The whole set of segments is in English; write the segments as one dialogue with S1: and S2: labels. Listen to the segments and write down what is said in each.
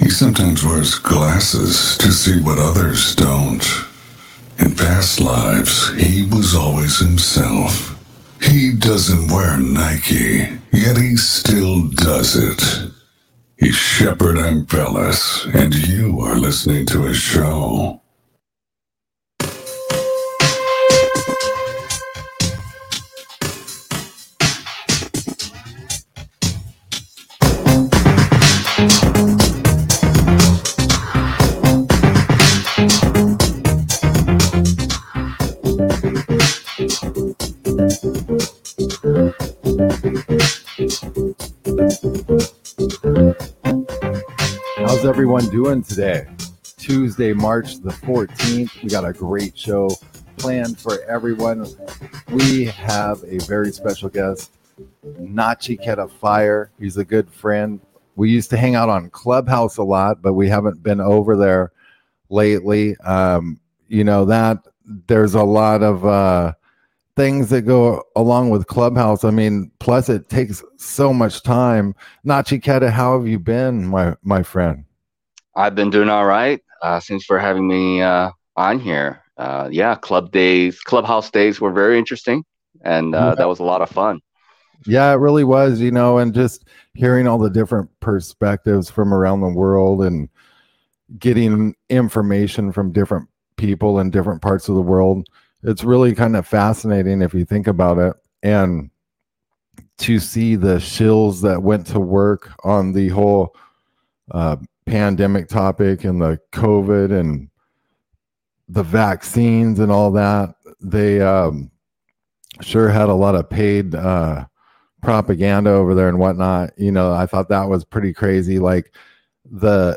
S1: He sometimes wears glasses to see what others don't. In past lives, he was always himself. He doesn't wear Nike, yet he still does it. He's Shepard Ambellas, and you are listening to his show.
S2: Everyone doing today? Tuesday, March the 14th. We got a great show planned for everyone. We have a very special guest, Nachi Nachiketa Fire. He's a good friend. We used to hang out on Clubhouse a lot, but we haven't been over there lately. Um, you know, that there's a lot of uh, things that go along with Clubhouse. I mean, plus it takes so much time. Nachi Nachiketa, how have you been, my my friend?
S3: I've been doing all right. Uh, thanks for having me uh, on here. Uh, yeah, club days, clubhouse days were very interesting, and uh,
S2: Yeah.
S3: that was a lot of fun.
S2: Yeah, it really was, you know, and just hearing all the different perspectives from around the world and getting information from different people in different parts of the world. It's really kind of fascinating if you think about it. And to see the shills that went to work on the whole uh, pandemic topic and the COVID and the vaccines and all that, they um, sure had a lot of paid uh, propaganda over there and whatnot. You know, I thought that was pretty crazy. Like the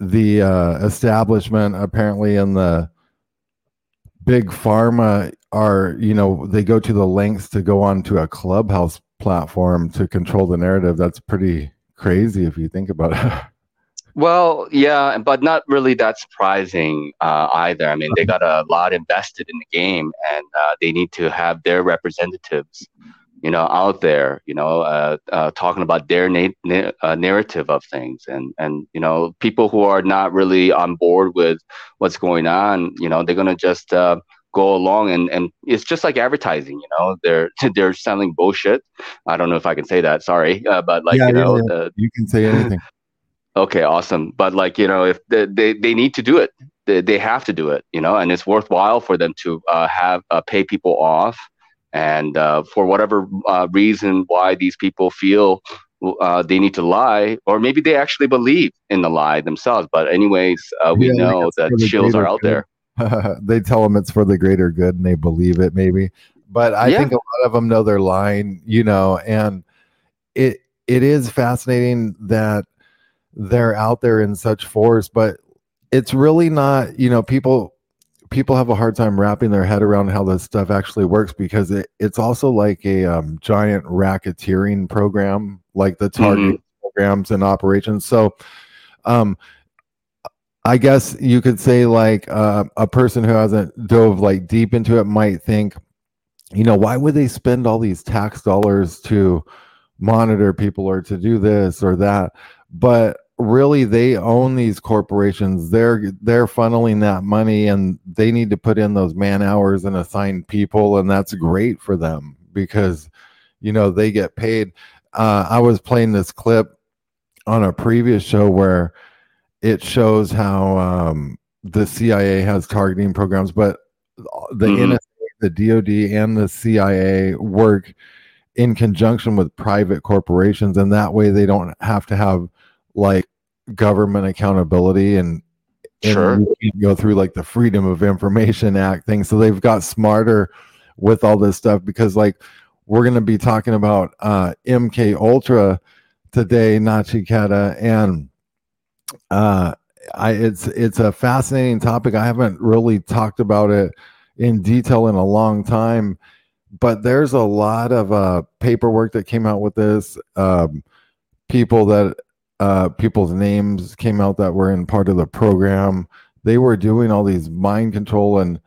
S2: the uh, establishment apparently in the big pharma are you know they go to the lengths to go onto a clubhouse platform to control the narrative that's pretty crazy if you think about it
S3: Well, yeah, but not really that surprising uh, either. I mean, they got a lot invested in the game, and uh, they need to have their representatives, you know, out there, you know, uh, uh, talking about their na- na- uh, narrative of things, and and you know, people who are not really on board with what's going on, you know, they're gonna just uh, go along, and and it's just like advertising, you know, they're they're selling bullshit. I don't know if I can say that, sorry, uh, but like
S2: Yeah,
S3: you
S2: yeah,
S3: know,
S2: yeah.
S3: the
S2: you can say anything
S3: Okay, awesome. But like, you know, if they they, they need to do it, they, they have to do it, you know, and it's worthwhile for them to uh, have uh, pay people off, and uh, for whatever uh, reason why these people feel uh, they need to lie, or maybe they actually believe in the lie themselves. But anyways, uh, we
S2: Yeah,
S3: know that shills are out
S2: good.
S3: there.
S2: they tell them it's for the greater good and they believe it maybe but i
S3: Yeah.
S2: think a lot of them know they're lying you know and it it is fascinating that they're out there in such force but it's really not you know people people have a hard time wrapping their head around how this stuff actually works because it, it's also like a um, giant racketeering program like the target programs and operations so um I guess you could say like uh, a person who hasn't dove like deep into it might think, you know, why would they spend all these tax dollars to monitor people or to do this or that? But really, they own these corporations. They're they're funneling that money, and they need to put in those man hours and assign people, and that's great for them because you know they get paid. Uh, I was playing this clip on a previous show where it shows how um, the CIA has targeting programs, but the
S3: Mhm.
S2: NSA, the DoD, and the CIA work in conjunction with private corporations, and that way they don't have to have like government accountability and. and
S3: Sure.
S2: go through like the Freedom of Information Act thing. So they've got smarter with all this stuff because like we're going to be talking about uh, MK Ultra today, Nachiketa, and uh, I it's it's a fascinating topic. I haven't really talked about it in detail in a long time, but there's a lot of uh, paperwork that came out with this. Um, people that uh, people's names came out that were in part of the program. They were doing all these mind control and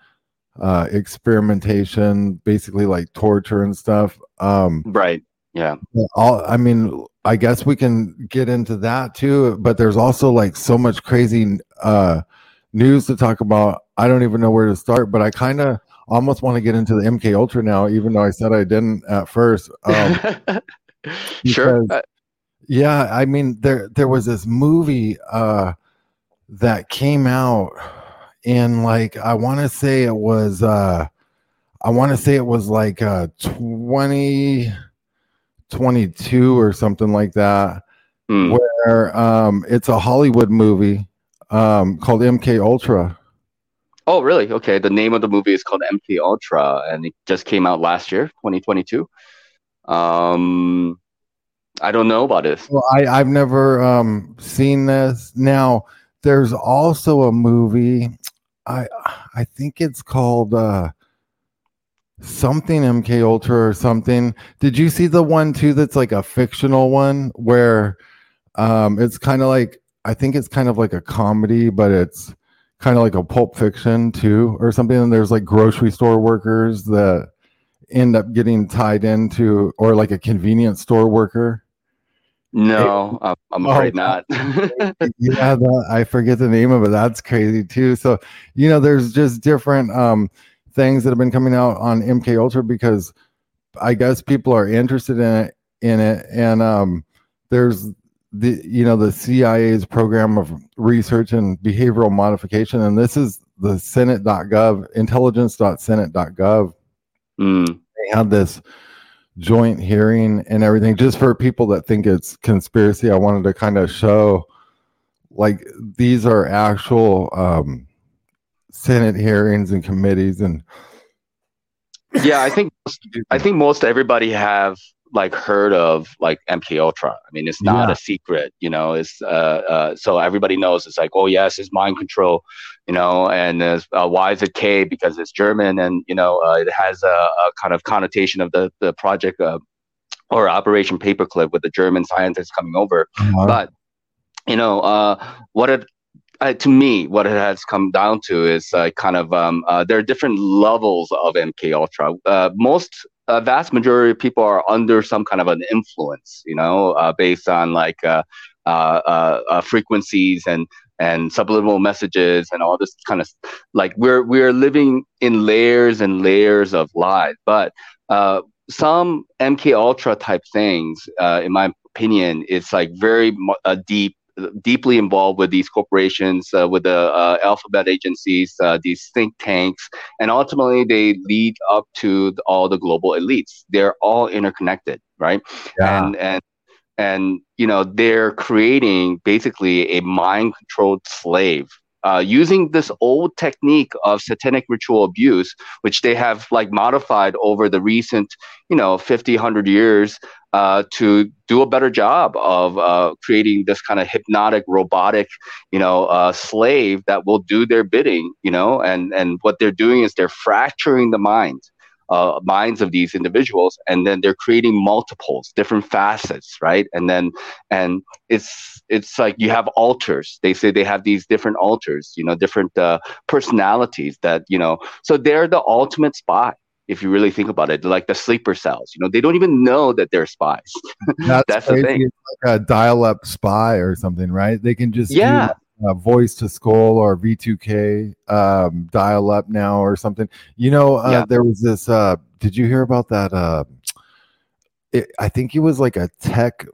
S2: uh, experimentation, basically like torture and stuff. Um,
S3: right. Yeah.
S2: All, I mean, I guess we can get into that too, but there's also like so much crazy uh, news to talk about. I don't even know where to start, but I kind of almost want to get into the MK Ultra now, even though I said I didn't at first. Um,
S3: sure. Uh,
S2: yeah, I mean there there was this movie uh, that came out in like I want to say it was uh, I want to say it was like uh, 2022 or something like that mm. where um, it's a Hollywood movie um, called MK Ultra.
S3: Oh, really? Okay. The name of the movie is called MK Ultra, and it just came out last year, 2022. Um, I don't know about this.
S2: Well, I, I've never um, seen this. Now, there's also a movie. I I think it's called uh, something MK Ultra or something. Did you see the one too? That's like a fictional one where um, it's kind of like I think it's kind of like a comedy, but it's kind of like a pulp fiction too, or something. And there's like grocery store workers that end up getting tied into, or like a convenience store worker
S3: no, I'm, I'm afraid oh, not.
S2: yeah, I forget the name of it. That's crazy too. So, you know, there's just different um, things that have been coming out on MK Ultra because I guess people are interested in it. In it, and um, there's the you know the CIA's program of research and behavioral modification, and this is the Senate.gov, intelligence.senate.gov. Mm. They had this joint hearing and everything just for people that think it's conspiracy i wanted to kind of show like these are actual um senate hearings and committees and
S3: yeah i think i think most everybody have like heard of like MK Ultra. I mean, it's not yeah. a secret, you know. It's uh, uh, so everybody knows. It's like, oh yes, it's mind control, you know. And uh, why is it K? Because it's German, and you know, uh, it has a, a, kind of connotation of the the project uh, or Operation Paperclip with the German scientists coming over. Uh-huh. But you know, uh, what it uh, to me, what it has come down to is uh, kind of um, uh, there are different levels of MK Ultra. Uh, most a vast majority of people are under some kind of an influence, you know, uh, based on like uh, uh, uh frequencies and and subliminal messages and all this kind of like we're we're living in layers and layers of lies. But uh, some MK Ultra type things, in my opinion, it's like very deep deeply involved with these corporations, uh, with the uh, alphabet agencies, uh, these think tanks, and ultimately they lead up to the, all the global elites. They're all interconnected, right? Yeah. And and and you know they're creating basically a mind controlled slave uh, using this old technique of satanic ritual abuse, which they have like modified over the recent, you know, 50, 100 years uh, to do a better job of uh, creating this kind of hypnotic, robotic, you know, uh, slave that will do their bidding, you know, and, and what they're doing is they're fracturing the mind uh, minds of these individuals and then they're creating multiples different facets right? And then and it's it's like you have alters. They say they have these different alters you know different uh, personalities that you know so they're the ultimate spy if you really think about it like the sleeper cells you know they don't even know that they're spies. That's, that's the thing.
S2: Like a dial-up spy or something right? They can just
S3: yeah
S2: uh, voice to skull or V2K um, dial up now or something. You know, uh, yeah. there was this. Uh, did you hear about that? Uh, it, I think he was like a tech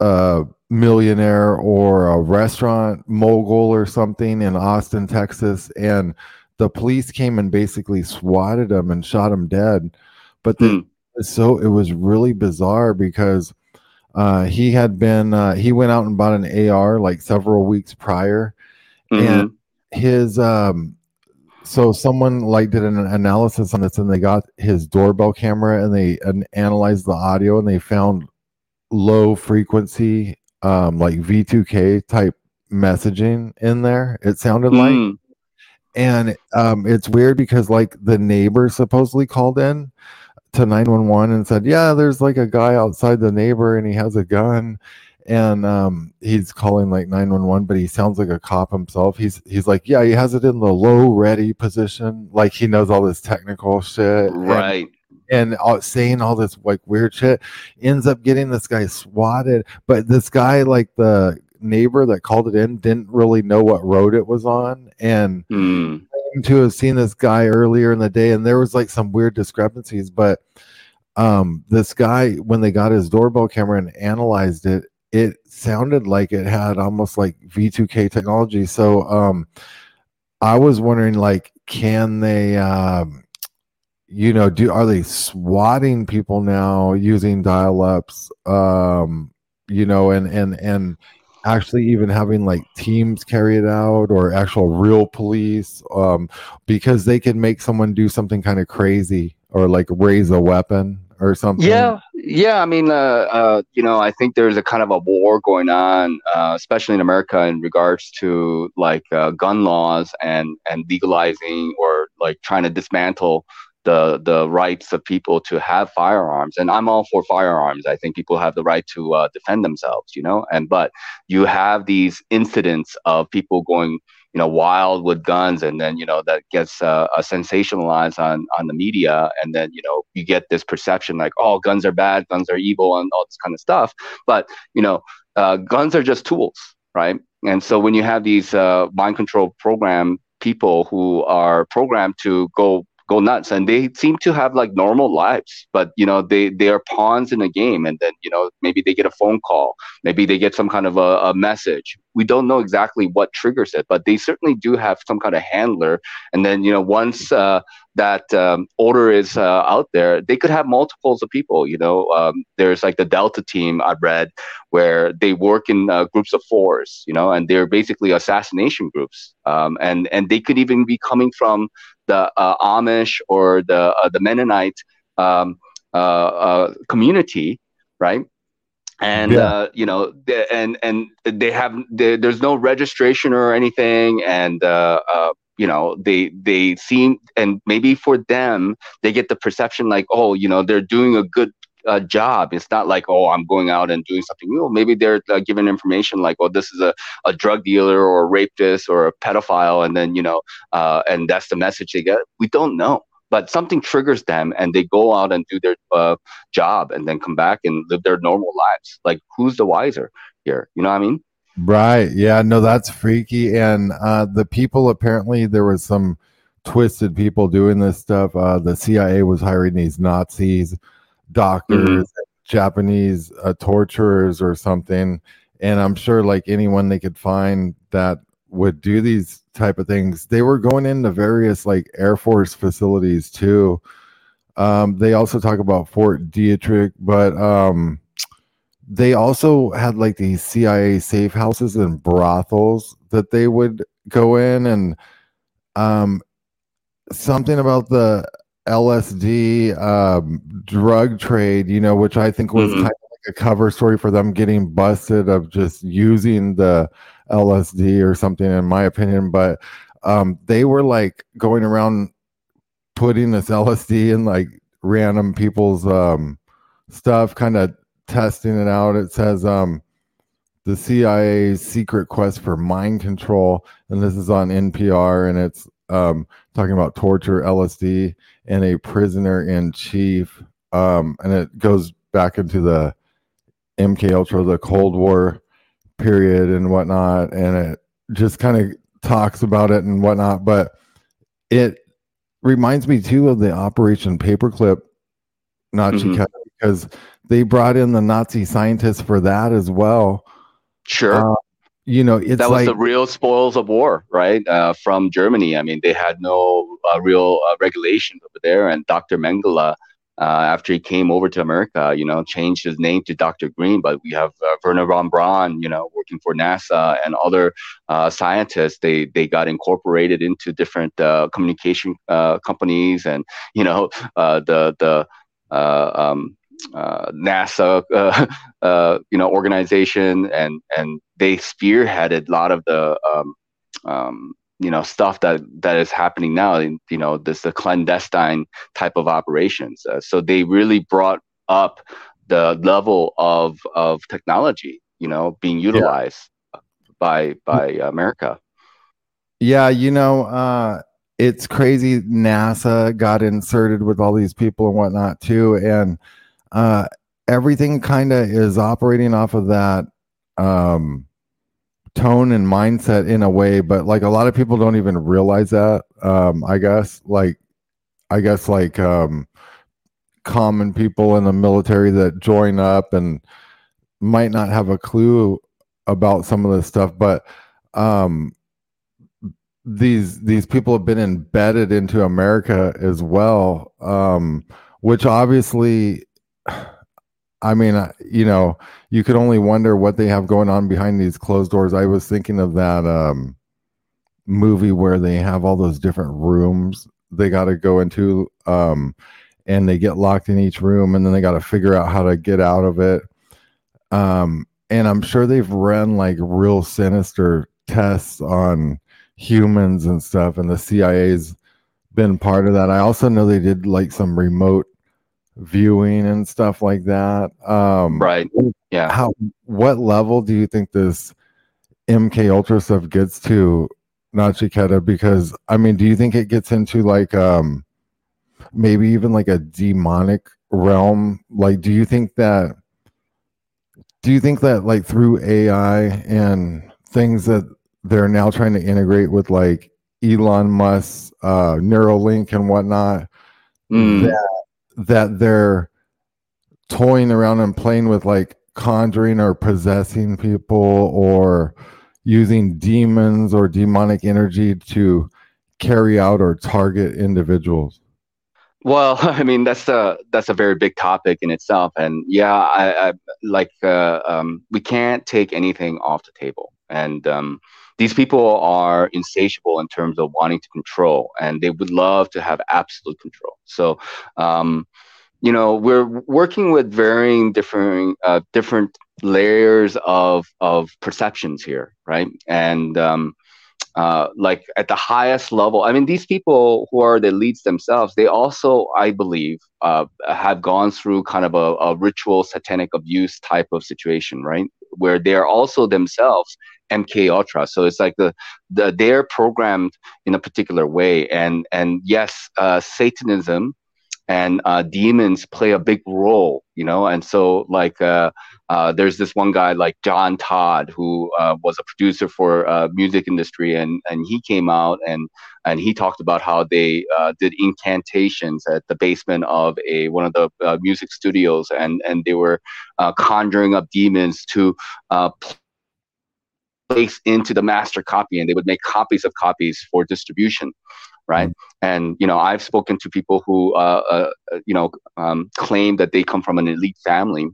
S2: uh, millionaire or a restaurant mogul or something in Austin, Texas, and the police came and basically swatted him and shot him dead. But the, mm. so it was really bizarre because uh, he had been uh, he went out and bought an AR like several weeks prior, mm-hmm. and his um, so someone like did an analysis on this and they got his doorbell camera and they analyzed the audio and they found low frequency, um, like V2K type messaging in there. It sounded like,
S3: Mm.
S2: and um, it's weird because like the neighbor supposedly called in to 911 and said, "Yeah, there's like a guy outside the neighbor and he has a gun." And um, he's calling like 911, but he sounds like a cop himself. He's he's like, yeah, he has it in the low ready position, like he knows all this technical shit, and-
S3: Right.
S2: and uh, saying all this like weird shit ends up getting this guy swatted but this guy like the neighbor that called it in didn't really know what road it was on and
S3: Mm.
S2: To have seen this guy earlier in the day and there was like some weird discrepancies but um this guy when they got his doorbell camera and analyzed it it sounded like it had almost like v2k technology. So um i was wondering like can they um you know do are they swatting people now using dial-ups um you know and and and actually even having like teams carry it out or actual real police um because they can make someone do something kind of crazy or like raise a weapon or something
S3: Yeah, yeah. I mean, uh, uh, you know, I think there's a kind of a war going on, uh, especially in America, in regards to like uh, gun laws and and legalizing or like trying to dismantle the the rights of people to have firearms. And I'm all for firearms. I think people have the right to uh, defend themselves, you know. And but you have these incidents of people going you know wild with guns and then you know that gets uh, sensationalized on on the media and then you know you get this perception like oh guns are bad guns are evil and all this kind of stuff but you know uh, guns are just tools right and so when you have these uh, mind control program people who are programmed to go go nuts. And they seem to have like normal lives but you know they they are pawns in a game. And then you know maybe they get a phone call. Maybe they get some kind of a, a message we don't know exactly what triggers it but they certainly do have some kind of handler. And then you know once uh, that um, order is uh, out there they could have multiples of people you know um, there's like the delta team i read where they work in uh, groups of fours you know and they're basically assassination groups. Um, and and they could even be coming from the uh, amish or the uh, the mennonite um, uh, community right and
S2: Yeah.
S3: uh, you know they, and and they have they, there's no registration or anything. And uh, uh, you know they they seem and maybe for them they get the perception like oh you know they're doing a good uh, job. It's not like oh i'm going out and doing something new. Maybe they're uh, given information like oh this is a, a drug dealer or a rapist or a pedophile. And then you know uh, and that's the message they get. We don't know but something triggers them and they go out and do their uh, job and then come back and live their normal lives like who's the wiser here you know what i mean
S2: Right. Yeah. No, that's freaky. And uh, the people apparently there was some twisted people doing this stuff. Uh, the CIA was hiring these Nazis, doctors, Japanese uh, torturers, or something. And I'm sure, like anyone they could find that would do these type of things, they were going into various like Air Force facilities too. Um, they also talk about Fort Detrick but um, they also had like these CIA safe houses and brothels that they would go in and um something about the LSD um drug trade, you know, which I think was
S3: Mhm.
S2: kind of like a cover story for them getting busted of just using the LSD or something in my opinion, but um they were like going around putting this LSD in like random people's um stuff kind of testing it out. It says um the CIA's secret quest for mind control, and this is on NPR, and it's um talking about torture, LSD, and a prisoner in chief. Um, and it goes back into the MK Ultra, the Cold War period and whatnot, and it just kind of talks about it and whatnot. But it reminds me too of the Operation Paperclip Nazi
S3: Mhm.
S2: because they brought in the Nazi scientists for that as well.
S3: sure
S2: Uh, you know, it's
S3: that was
S2: like
S3: the real spoils of war, right? Uh, from Germany. I mean, they had no uh, real uh, regulations over there. And Dr. Mengele, after he came over to America, you know, changed his name to Dr. Green. But we have uh, Wernher von Braun, you know, working for NASA and other uh, scientists. They they got incorporated into different uh, communication uh, companies, and you know, uh, the the uh, um, uh, NASA, uh, uh, you know, organization, and and they spearheaded a lot of the um, um, you know stuff that that is happening now. You know, this the clandestine type of operations. Uh, so they really brought up the level of of technology, you know, being utilized yeah. by by America.
S2: Yeah, you know, uh, it's crazy. NASA got inserted with all these people and whatnot too, and uh, everything kind of is operating off of that um, tone and mindset in a way. But like a lot of people don't even realize that. Um, I guess, like, I guess, like, um, common people in the military that join up and might not have a clue about some of this stuff, but um, these these people have been embedded into America as well, um, which obviously, I mean, you know, you could only wonder what they have going on behind these closed doors. I was thinking of that um, movie where they have all those different rooms they got to go into, um, and they get locked in each room, and then they got to figure out how to get out of it. Um, and I'm sure they've run like real sinister tests on humans and stuff, and the CIA's been part of that. I also know they did like some remote viewing and stuff like that. Um,
S3: right. Yeah.
S2: How? What level do you think this MK Ultra stuff gets to, Nachiketa? Because I mean, do you think it gets into like um, maybe even like a demonic realm? Like, do you think that? Do you think that like through AI and things that they're now trying to integrate with like Elon Musk, uh, Neuralink, and whatnot. Mm. That that they're toying around and playing with like conjuring or possessing people or using demons or demonic energy to carry out or target individuals.
S3: Well, I mean that's a that's a very big topic in itself, and yeah, I, I like uh, um, we can't take anything off the table, and um, these people are insatiable in terms of wanting to control and they would love to have absolute control. So um, you know we're working with varying different uh, different layers of of perceptions here right? And um, uh, like at the highest level i mean these people who are the leads themselves they also i believe uh, have gone through kind of a, a ritual satanic abuse type of situation right? Where they're also themselves MK Ultra. So it's like the, the they're programmed in a particular way, and and yes, uh, Satanism and uh, demons play a big role, you know. And so like uh, uh, there's this one guy like John Todd who uh, was a producer for uh, music industry, and and he came out and and he talked about how they did incantations at the basement of a one of the music studios, and and they were conjuring up demons to place into the master copy and they would make copies of copies for distribution right mm-hmm. and you know i've spoken to people who uh, uh, you know um, claim that they come from an elite family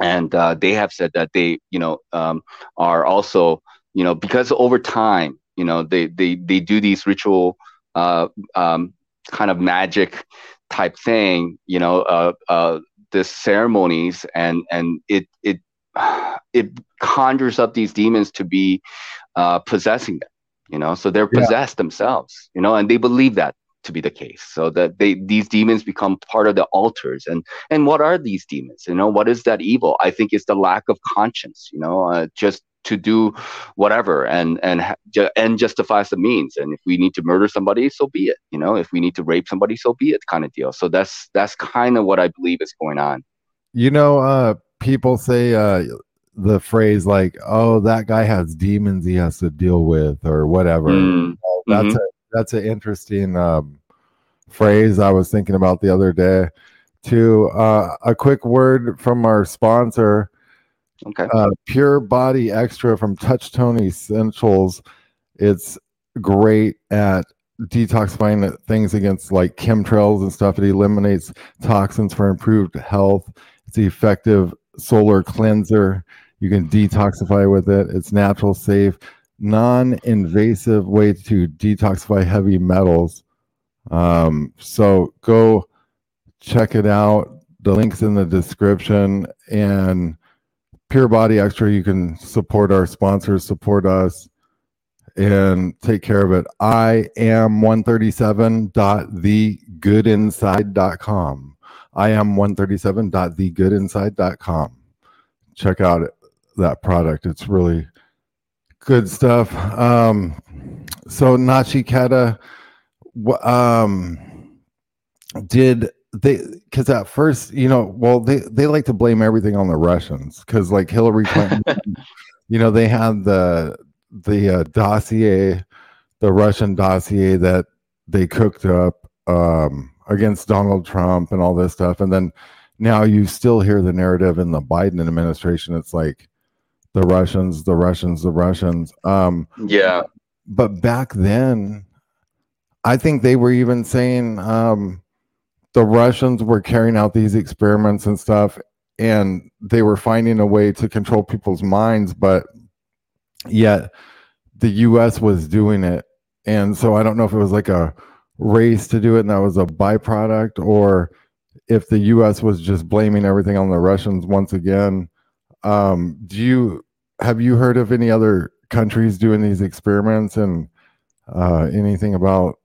S3: and uh, they have said that they you know um, are also you know because over time you know they they they do these ritual uh, um, kind of magic type thing you know uh, uh, this ceremonies and and it it it conjures up these demons to be uh, possessing them you know? So they're possessed yeah. themselves you know? And they believe that to be the case. So that they these demons become part of the alters. And and what are these demons? You know what is that evil? I think it's the lack of conscience you know? Uh, just to do whatever and and and justifies the means. And if we need to murder somebody so be it you know? If we need to rape somebody so be it kind of deal. So that's that's kind of what i believe is going on.
S2: You know uh people say uh the phrase like, "Oh, that guy has demons he has to deal with," or whatever. Mm. that's mm-hmm. a that's an interesting um, phrase I was thinking about the other day. To uh, a quick word from our sponsor,
S3: okay,
S2: uh, Pure Body Extra from Touch Touchstone Essentials. It's great at detoxifying things against like chemtrails and stuff. It eliminates toxins for improved health. It's effective solar cleanser. You can detoxify with it. It's natural, safe, non-invasive way to detoxify heavy metals. Um, so go check it out. the links in the description and Pure Body Extra. You can support our sponsors, support us, and take care of it. I am 137.thegoodinside.com. I am 137.thegoodinside.com. Check out that product. It's really good stuff. Um, so Nachiketa, um, did they because at first you know well they they like to blame everything on the russians because like hillary clinton you know they had the the uh, dossier the russian dossier that they cooked up um, against donald trump and all this stuff. And then now you still hear the narrative in the biden administration. It's like the russians the russians the russians. Um
S3: yeah.
S2: but back then i think they were even saying um the Russians were carrying out these experiments and stuff, and they were finding a way to control people's minds, but yet the US was doing it. And so I don't know if it was like a race to do it and that was a byproduct, or if the US was just blaming everything on the Russians once again. Um, do you have you heard of any other countries doing these experiments and uh, anything about?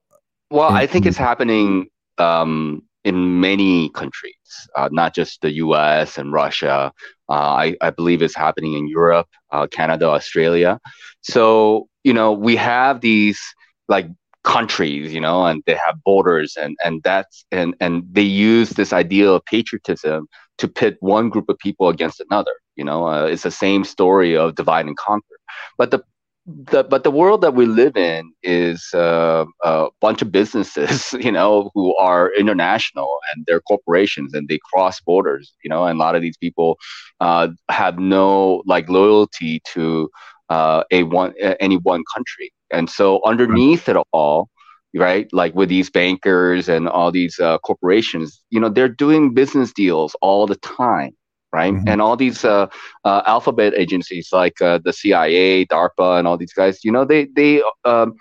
S3: Well, I think it's happening um, in many countries, uh, not just the U.S. and Russia. Uh, I, I, believe it's happening in Europe, uh, Canada, Australia. So you know we have these like countries, you know, and they have borders, and and that's and and they use this idea of patriotism to pit one group of people against another. You know, uh, it's the same story of divide and conquer. But the the, but the world that we live in is uh, a bunch of businesses, you know, who are international and they're corporations and they cross borders, you know, and a lot of these people uh, have no like loyalty to uh, a one any one country, and so underneath it all, right, like with these bankers and all these uh, corporations, you know, they're doing business deals all the time right? Mm-hmm. And all these uh, uh, alphabet agencies like uh, the CIA, DARPA, and all these guys, you know, they they um,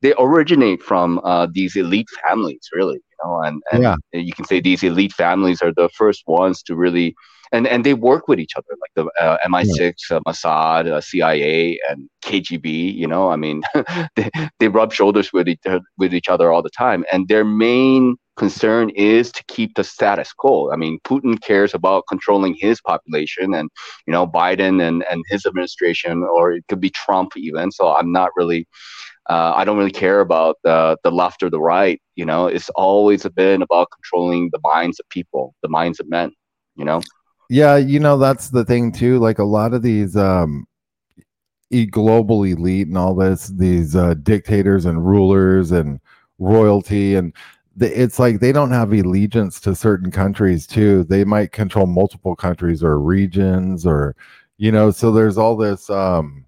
S3: they originate from uh, these elite families, really, know, and, and yeah. you can say these elite families are the first ones to really. And, and they work with each other, like the uh, MI6, yeah. Mossad, CIA, and KGB. You know, I mean, they, they rub shoulders with each, with each other all the time. And their main concern is to keep the status quo. I mean, Putin cares about controlling his population and, you know, Biden and, and his administration, or it could be Trump even. So I'm not really, uh, I don't really care about the, the left or the right. You know, it's always been about controlling the minds of people, the minds of men, you know?
S2: Yeah, you know, that's the thing too. Like a lot of these, um, global elite and all this, these uh, dictators and rulers and royalty and it's like they don't have allegiance to certain countries too they might control multiple countries or regions or you know so there's all this um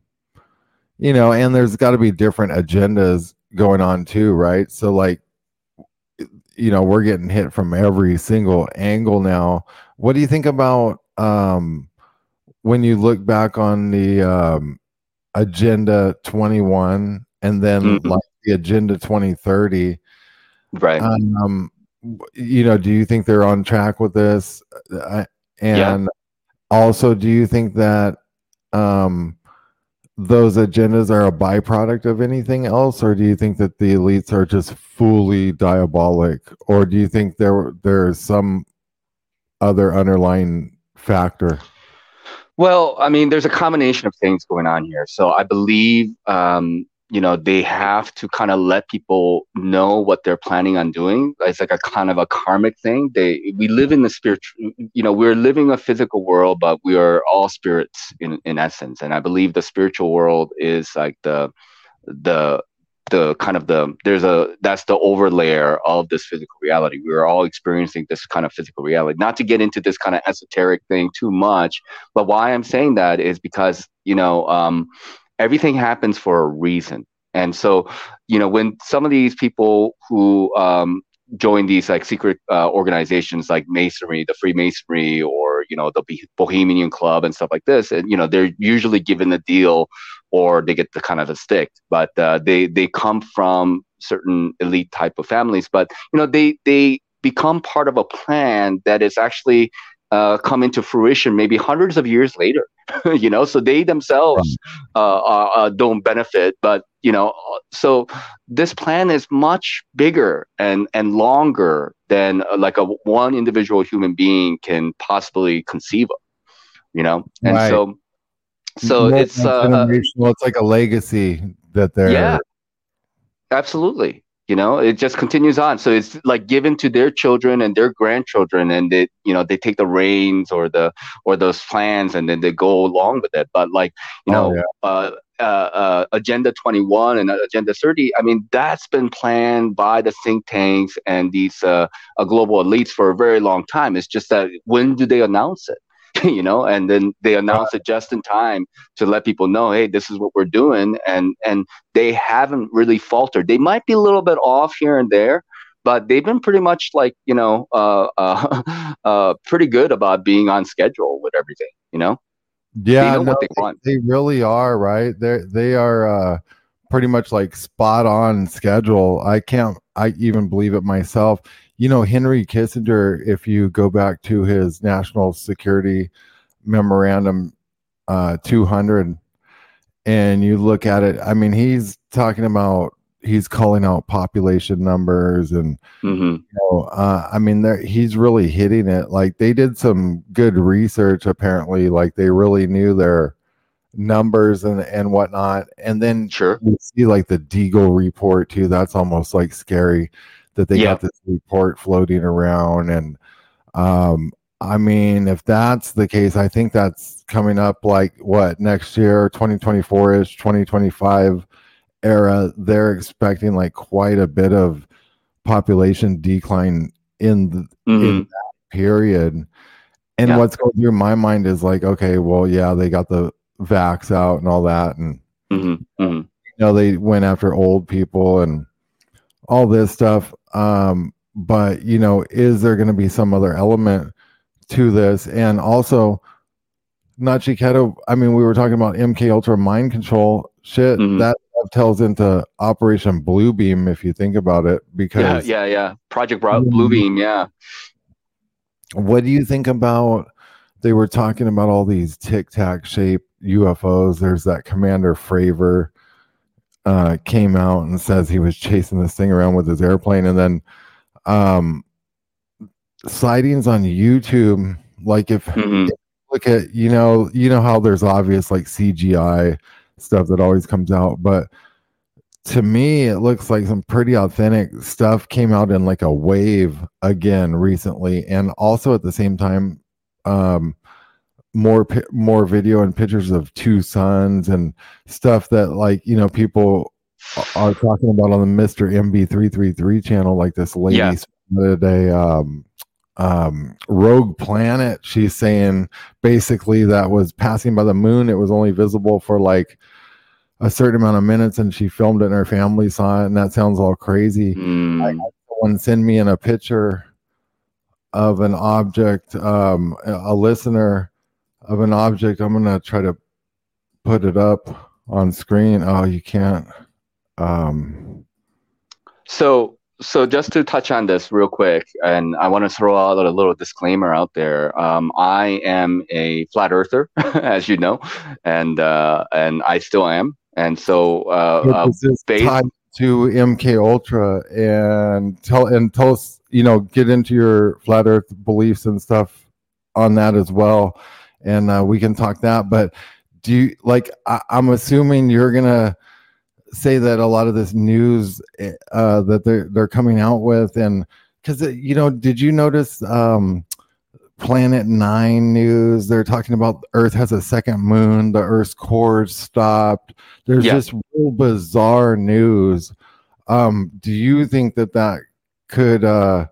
S2: you know and there's got to be different agendas going on too right so like you know we're getting hit from every single angle now what do you think about um when you look back on the um agenda 21 and then mm-hmm. like the agenda 2030
S3: Right.
S2: Um, you know, do you think they're on track with this? Uh, and yeah. also, do you think that um, those agendas are a byproduct of anything else, or do you think that the elites are just fully diabolic, or do you think there there's some other underlying factor?
S3: Well, I mean, there's a combination of things going on here. So I believe um, you know they have to kind of let people know what they're planning on doing. It's like a kind of a karmic thing. They we live in the spiritual you know we're living a physical world but we are all spirits in in essence. And i believe the spiritual world is like the the the kind of the there's a that's the overlayer of this physical reality. We're all experiencing this kind of physical reality. Not to get into this kind of esoteric thing too much but why i'm saying that is because you know um everything happens for a reason. And so, you know, when some of these people who um, join these like secret uh, organizations like Masonry, the Freemasonry, or you know the Bohemian Club and stuff like this, and you know they're usually given the deal, or they get the kind of a stick. But uh, they they come from certain elite type of families. But you know they they become part of a plan that is actually uh, come into fruition maybe hundreds of years later. you know, so they themselves uh, uh, don't benefit, but you know, so this plan is much bigger and and longer than uh, like a one individual human being can possibly conceive of. You know, and right. so so it's uh,
S2: it's like a legacy that they're
S3: yeah, absolutely you know it just continues on. So it's like given to their children and their grandchildren and they you know they take the reins or the or those plans and then they go along with it. But like you oh, know yeah. uh, uh, uh, agenda 21 and agenda 30 i mean that's been planned by the think tanks and these uh, uh, global elites for a very long time. It's just that when do they announce it you know, and then they announce it just in time to let people know, hey, this is what we're doing, and and they haven't really faltered. They might be a little bit off here and there, but they've been pretty much like you know, uh, uh, uh, pretty good about being on schedule with everything, you know.
S2: Yeah, they know no, what they want. They really are right. They they are uh, pretty much like spot on schedule. I can't. I even believe it myself you know, Henry Kissinger, if you go back to his national security memorandum uh, 200 and you look at it, I mean, he's talking about he's calling out population numbers and mm-hmm. you know, uh, i mean he's really hitting it. Like they did some good research apparently like they really knew their numbers and and whatnot. And then
S3: sure.
S2: you see like the Deagel report too that's almost like scary that they got this report floating around and um I mean, if that's the case, I think that's coming up like what next year, 2024 ish, 2025 era. They're expecting like quite a bit of population decline in, the, mm-hmm. in that period. And yeah. what's going through my mind is like, okay, well, yeah, they got the vax out and all that. And, mm-hmm. Mm-hmm. you know, they went after old people and all this stuff. Um, but you know, is there going to be some other element to this? And also, Nachiketa, I mean, we were talking about MK Ultra mind control shit. Mm-hmm. That tells into Operation Bluebeam if you think about it. Because
S3: yeah, yeah, yeah. Project Bluebeam, yeah.
S2: What do you think about? They were talking about all these tic tac shaped UFOs. There's that Commander Fravor uh, came out and says he was chasing this thing around with his airplane, and then um, sightings on YouTube. Like if, mm-hmm. if look at you know you know how there's obvious like CGI stuff that always comes out, but to me it looks like some pretty authentic stuff came out in like a wave again recently, and also at the same time. Um, more more video and pictures of two suns and stuff that like you know people are talking about on the Mr. MB333 channel like this lady yeah. a um um rogue planet she's saying basically that was passing by the moon it was only visible for like a certain amount of minutes and she filmed it and her family saw it and that sounds all crazy mm. I had someone send me in a picture of an object um a listener of an object. I'm gonna try to put it up on screen. Oh, you can't. Um,
S3: so so just to touch on this real quick, and I want to throw out a little disclaimer out there. Um, I am a flat earther, as you know, and uh, and I still am. And so, uh,
S2: uh, based to MK Ultra, and tell and tell us, you know, get into your flat Earth beliefs and stuff on that as well and uh, we can talk that. But do you like? I, am assuming you're gonna say that a lot of this news eh, uh, that they're they're coming out with, and because uh, you know, did you notice? Um, Planet Nine news. They're talking about Earth has a second moon. The Earth's core stopped. There's yeah. just real bizarre news. Um, do you think that that could uh,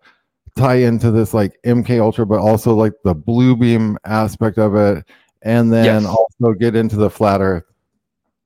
S2: tie into this like MK Ultra, but also like the blue beam aspect of it, and then yes. also get into the flat Earth.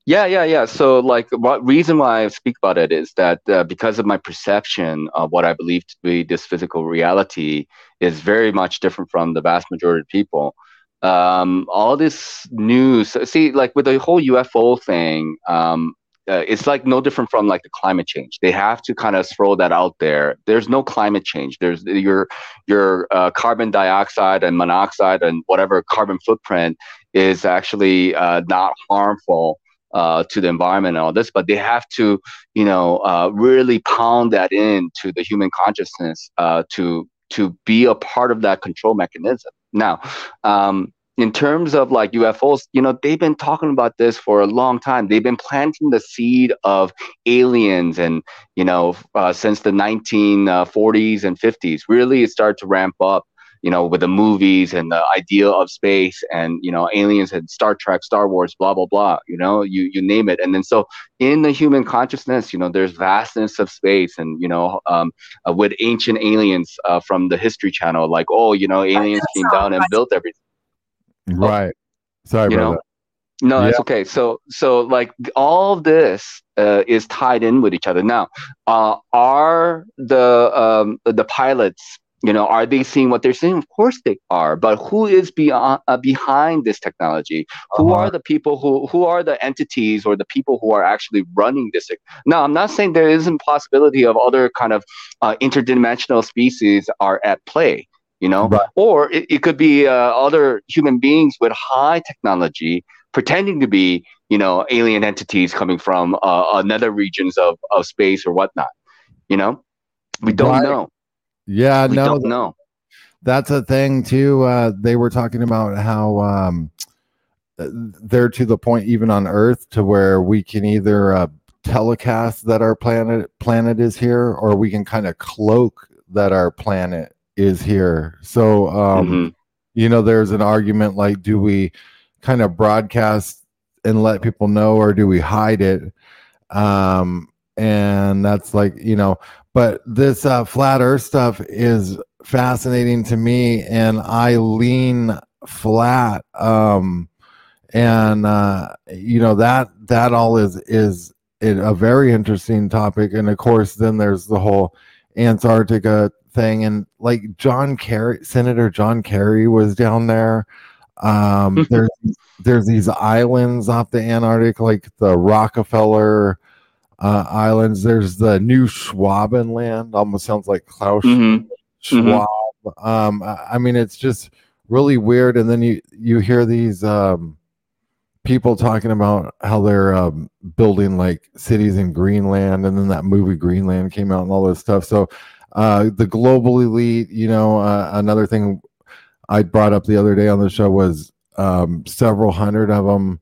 S3: Yeah, yeah, yeah. So, like, what reason why I speak about it is that uh, because of my perception of what I believe to be this physical reality is very much different from the vast majority of people. Um, all this news, see, like with the whole UFO thing, um, uh, it's like no different from like the climate change. They have to kind of throw that out there. There's no climate change. There's your your uh, carbon dioxide and monoxide and whatever carbon footprint is actually uh, not harmful uh, to the environment and all this, but they have to, you know, uh, really pound that into the human consciousness uh, to to be a part of that control mechanism. Now, um, in terms of like UFOs, you know, they've been talking about this for a long time. They've been planting the seed of aliens, and you know, uh, since the 1940s and 50s, really it started to ramp up. You know, with the movies and the idea of space, and you know, aliens and Star Trek, Star Wars, blah blah blah. You know, you you name it. And then so in the human consciousness, you know, there's vastness of space, and you know, um, uh, with ancient aliens uh, from the History Channel, like oh, you know, aliens came down and built everything
S2: Right. Sorry,
S3: you
S2: brother.
S3: know no
S2: Yeah.
S3: that's okay so so like all this uh, is tied in with each other now uh, are the um, the pilots you know are they seeing what they're seeing of course they are but who is beyond uh, behind this technology who
S2: Uh-huh.
S3: are the people who who are the entities or the people who are actually running this now i'm not saying there isn't possibility of other kind of uh, interdimensional species are at play you know
S2: Right.
S3: or it, it could be uh, other human beings with high technology pretending to be you know alien entities coming from uh, another regions of, of space or whatnot you know we don't
S2: Right.
S3: know
S2: Yeah,
S3: we
S2: no,
S3: don't know
S2: that's a thing too. Uh, they were talking about how um, they're to the point even on Earth to where we can either uh, telecast that our planet planet is here, or we can kind of cloak that our planet is here. So, um,
S3: Mhm.
S2: you know, there's an argument like, do we kind of broadcast and let people know, or do we hide it? Um, and that's like, you know, but this uh, flat Earth stuff is fascinating to me, and I lean flat. Um, and uh, you know that that all is is it, a very interesting topic, and of course, then there's the whole Antarctica thing, and like John Kerry, Senator John Kerry was down there. Um, there's there's these islands off the Antarctic, like the Rockefeller uh, Islands. There's the New Schwabenland. Almost sounds like Klaus
S3: Mhm.
S2: Schwab. Um, I I mean, it's just really weird. And then you you hear these um, people talking about how they're um, building like cities in Greenland, and then that movie Greenland came out and all this stuff. So uh, the global elite, you know, uh, another thing I brought up the other day on the show was um, several hundred of them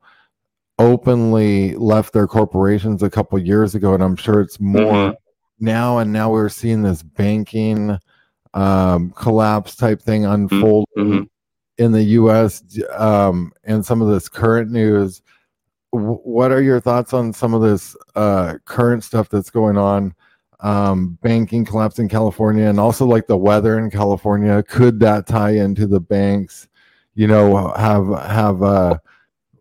S2: openly left their corporations a couple years ago, and I'm sure it's more
S3: Mhm.
S2: now. And now we're seeing this banking um, collapse type thing unfold
S3: mhm.
S2: In the U.S. Um, and some of this current news. What are your thoughts on some of this uh, current stuff that's going on? Um, banking collapse in California, and also like the weather in California. Could that tie into the banks? You know, have have uh,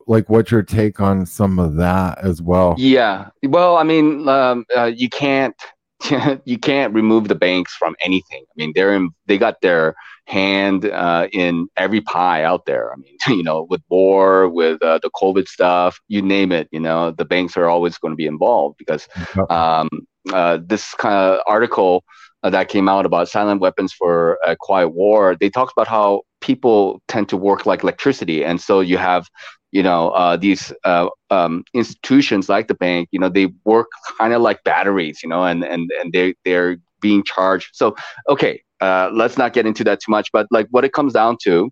S2: like what's your take on some of that as well?
S3: Yeah. Well, I mean, um, uh, you can't you can't remove the banks from anything. I mean, they're in, they got their hand uh, in every pie out there. I mean, you know, with war, with uh, the COVID stuff, you name it. You know, the banks are always going to be involved because um, uh, this kind of article uh, that came out about silent weapons for a quiet war, they talked about how people tend to work like electricity, and so you have, you know, uh, these uh, um, institutions like the bank, you know, they work kind of like batteries, you know, and and and they they're being charged. So okay, uh, let's not get into that too much, but like what it comes down to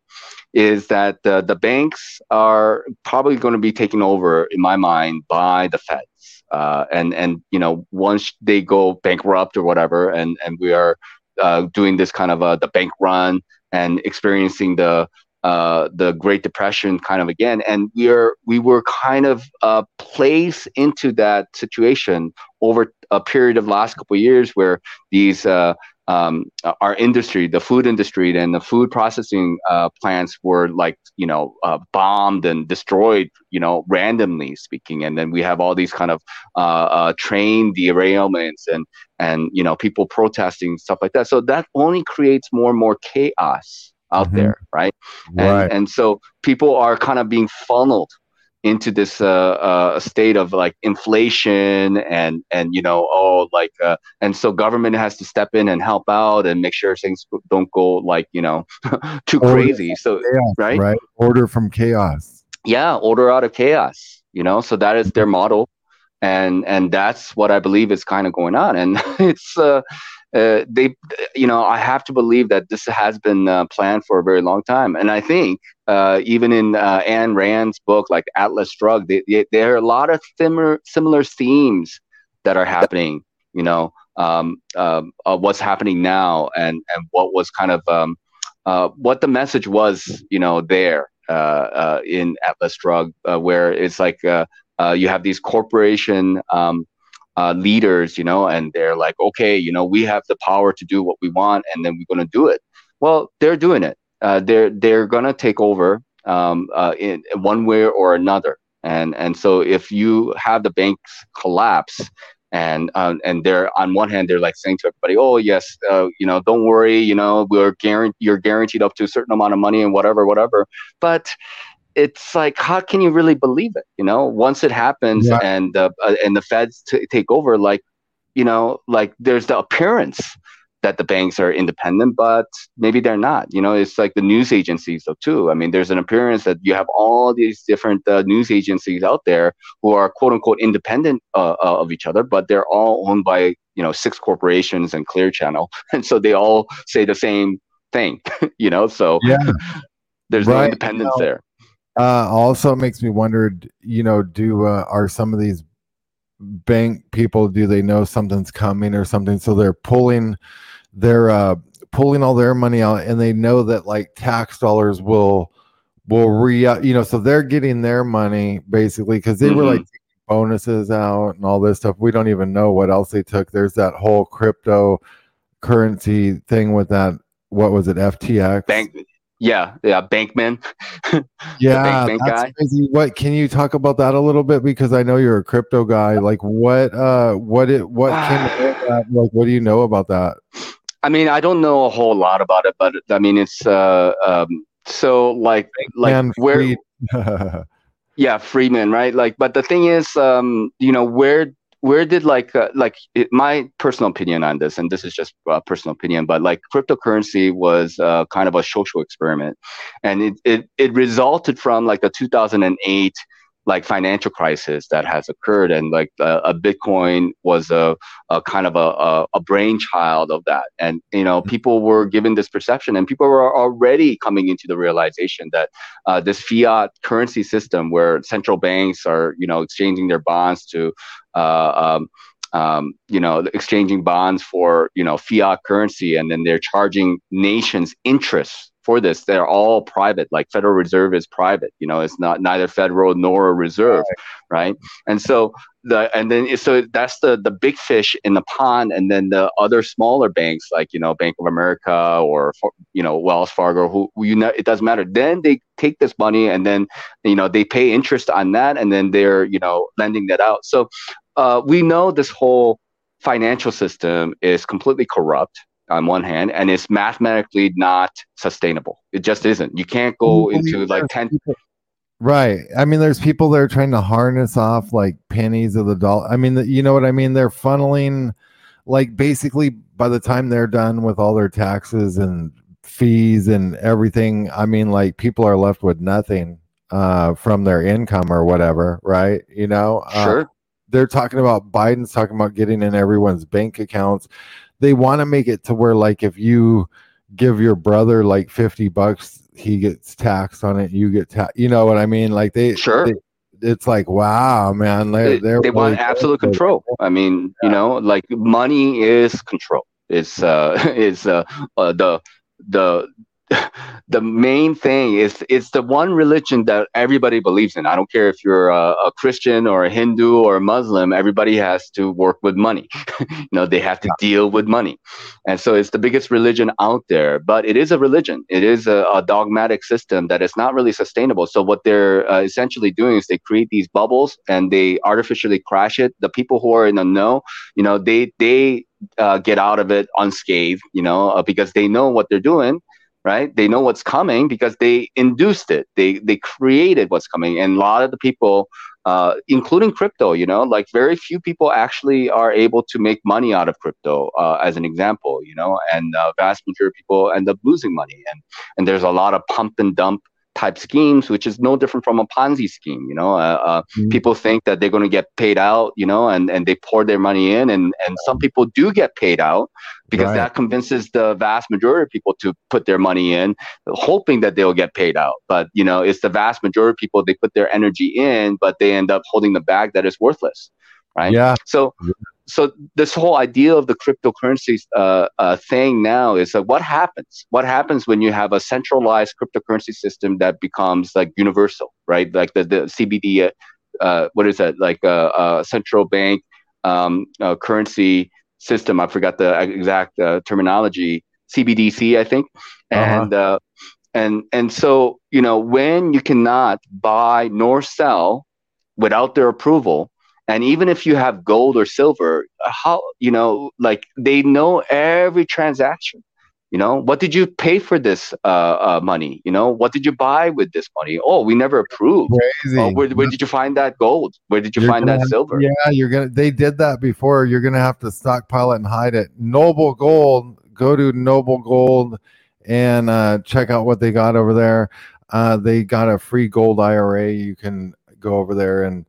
S3: is that the the banks are probably going to be taken over, in my mind, by the Feds. Uh, and and you know once they go bankrupt or whatever, and and we are uh, doing this kind of uh, the bank run and experiencing the uh, the Great Depression kind of again, and we are we were kind of uh, placed into that situation over a period of last couple of years where these uh, um, our industry, the food industry, and the food processing uh, plants were like you know uh, bombed and destroyed, you know, randomly speaking, and then we have all these kind of uh, uh, train derailments and and you know people protesting stuff like that. So that only creates more and more chaos out
S2: Mhm.
S3: there, right? and
S2: right.
S3: and so people are kind of being funneled into this uh, uh, state of like inflation and and you know oh like uh, and so government has to step in and help out and make sure things don't go like you know too order crazy. so
S2: chaos,
S3: right?
S2: right? Order from chaos.
S3: Yeah order out of chaos you know? So that is their model and and that's what i believe is kind of going on and it's uh uh, they, you know, I have to believe that this has been uh, planned for a very long time. And I think uh, even in uh, Ayn Rand's book, like Atlas Shrugged, they, they, there are a lot of similar similar themes that are happening. You know, um, um, what's happening now, and and what was kind of um, uh, what the message was. You know, there uh, in Atlas Shrugged, where it's like you have these corporation. Um, uh, leaders, you know, and they're like, okay, you know, we have the power to do what we want, and then we're going to do it. Well, they're doing it. Uh, they're they're going to take over um, uh, in one way or another. And and so if you have the banks collapse, and um, and they're on one hand they're like saying to everybody, oh yes, uh, you know, don't worry, you know, we're guaranteed you're guaranteed up to a certain amount of money and whatever, whatever. But it's like how can you really believe it you know? Once it happens yeah. and uh, and the feds t- take over like you know like there's the appearance that the banks are independent but maybe they're not you know? It's like the news agencies though too. I mean there's an appearance that you have all these different uh, news agencies out there who are quote unquote independent uh, uh of each other but they're all owned by you know six corporations and clear channel and so they all say the same thing you know? So
S2: yeah.
S3: there's right. no independence you know, there
S2: uh, also, it makes me wonder. You know, do uh, are some of these bank people do they know something's coming or something? So they're pulling, they're uh, pulling all their money out, and they know that like tax dollars will will re you know so they're getting their money basically because they mm-hmm. were like bonuses out and all this stuff we don't even know what else they took there's that whole crypto currency thing with that what was it ftx
S3: bank yeah, yeah, Bankman.
S2: yeah, Bank, that's guy. crazy. What can you talk about that a little bit? Because I know you're a crypto guy. Like, what, uh, what it, what came, like, what do you know about that?
S3: I mean, I don't know a whole lot about it, but I mean, it's uh, um, so like, like where. yeah, Freeman, right? Like, but the thing is, um, you know, where where did like uh, like it, my personal opinion on this and this is just a personal opinion but like cryptocurrency was uh, kind of a social experiment. And it, it it resulted from like the 2008 like financial crisis that has occurred and like uh, a bitcoin was a, a kind of a, a, brainchild of that and you know mm-hmm. people were given this perception and people were already coming into the realization that uh, this fiat currency system where central banks are you know exchanging their bonds to uh, um, um, you know, exchanging bonds for, you know, fiat currency, and then they're charging nations interest for this. They're all private, like Federal Reserve is private, you know, it's not neither federal nor a reserve, right? right? And so the, and then, so that's the, the big fish in the pond. And then the other smaller banks, like, you know, Bank of America or, you know, Wells Fargo, who, who you know, it doesn't matter. Then they take this money and then, you know, they pay interest on that and then they're, you know, lending that out. So uh, we know this whole financial system is completely corrupt on one hand, and it's mathematically not sustainable. It just isn't. You can't go into like 10.
S2: Right. I mean, there's people that are trying to harness off like pennies of the dollar. I mean, the, you know what I mean? They're funneling, like, basically, by the time they're done with all their taxes and fees and everything, I mean, like, people are left with nothing uh, from their income or whatever, right? You know?
S3: Uh, sure
S2: they're talking about Biden's talking about getting in everyone's bank accounts. They want to make it to where like if you give your brother like 50 bucks, he gets taxed on it, you get taxed. You know what I mean? Like they
S3: sure.
S2: They, it's like wow, man. They're,
S3: they, they want absolute control. I mean, yeah. you know, like money is control. It's uh, it's uh, uh the the the main thing is it's the one religion that everybody believes in. I don't care if you're a, a Christian or a Hindu or a Muslim. Everybody has to work with money. you know, they have to deal with money, and so it's the biggest religion out there. But it is a religion. It is a, a dogmatic system that is not really sustainable. So what they're uh, essentially doing is they create these bubbles and they artificially crash it. The people who are in the know, you know, they they uh, get out of it unscathed. You know, uh, because they know what they're doing right? They know what's coming because they induced it. They they created what's coming, and a lot of the people, uh, including crypto, you know, like very few people actually are able to make money out of crypto, uh, as an example, you know, and uh, vast majority of people end up losing money, and and there's a lot of pump and dump type schemes, which is no different from a Ponzi scheme. You know, uh, uh, mm-hmm. people think that they're going to get paid out, you know, and, and they pour their money in, and and some people do get paid out because right. that convinces the vast majority of people to put their money in, hoping that they'll get paid out. But you know, it's the vast majority of people they put their energy in, but they end up holding the bag that is worthless, right?
S2: Yeah.
S3: So so this whole idea of the cryptocurrency uh, uh, thing now is like what happens what happens when you have a centralized cryptocurrency system that becomes like universal right like the, the cbd uh, uh, what is that like a, uh, uh, central bank um, currency system i forgot the exact terminology cbdc i think uh-huh. and uh-huh. and and so you know when you cannot buy nor sell without their approval and even if you have gold or silver how you know like they know every transaction you know? What did you pay for this uh, uh, money you know? What did you buy with this money? Oh we never approved. Oh, where, where, did you find that gold? Where did you you're find that silver?
S2: Yeah you're gonna they did that before. You're gonna have to stockpile it and hide it. Noble gold go to noble gold and uh, check out what they got over there. Uh, they got a free gold ira you can go over there and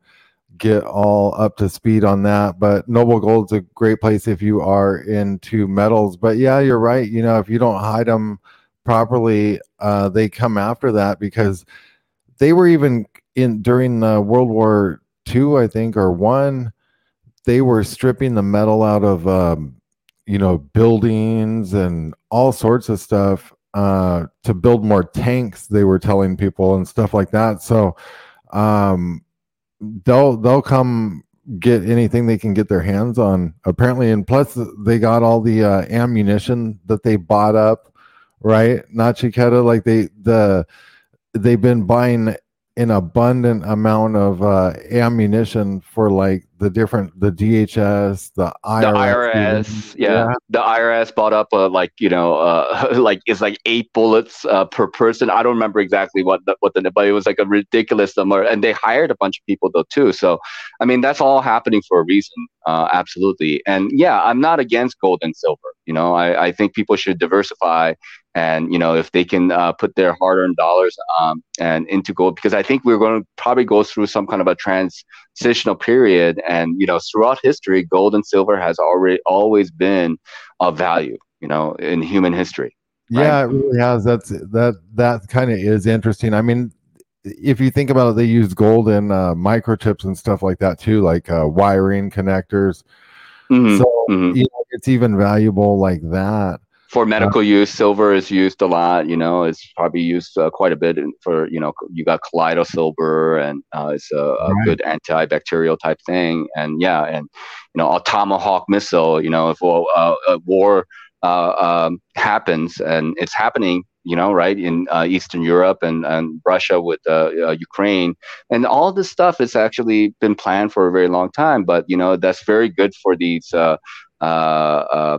S2: get all up to speed on that. But Noble Gold's a great place if you are into metals. But yeah, you're right. You know, if you don't hide them properly, uh, they come after that because they were even in during uh, World War II, I think, or one. They were stripping the metal out of, um, you know, buildings and all sorts of stuff uh, to build more tanks. They were telling people and stuff like that. So, um, they'll they'll come get anything they can get their hands on apparently. And plus they got all the uh, ammunition that they bought up right? Nachiketa like they the they've been buying an abundant amount of uh, ammunition for like the different the DHS, the IRS.
S3: The IRS, yeah. yeah. The IRS bought up uh, like you know uh, like it's like eight bullets uh, per person. I don't remember exactly what the, what the but it was like a ridiculous number, and they hired a bunch of people though too. So I mean that's all happening for a reason, uh, absolutely. And yeah, I'm not against gold and silver. You know, I, I think people should diversify and you know if they can uh, put their hard-earned dollars um, and into gold because i think we're going to probably go through some kind of a transitional period and you know throughout history gold and silver has already always been of value you know in human history
S2: right? yeah it really has that's that that kind of is interesting i mean if you think about it they use gold in uh, microchips and stuff like that too like uh, wiring connectors mm-hmm. so mm-hmm. You know, it's even valuable like that
S3: for medical use, silver is used a lot. You know, it's probably used uh, quite a bit for you know you got colloidal silver, and uh, it's a, a right. good antibacterial type thing. And yeah, and you know, a tomahawk missile. You know, if uh, a war uh, um, happens, and it's happening. You know, right in uh, Eastern Europe and, and Russia with uh, Ukraine, and all this stuff has actually been planned for a very long time. But you know, that's very good for these uh, uh,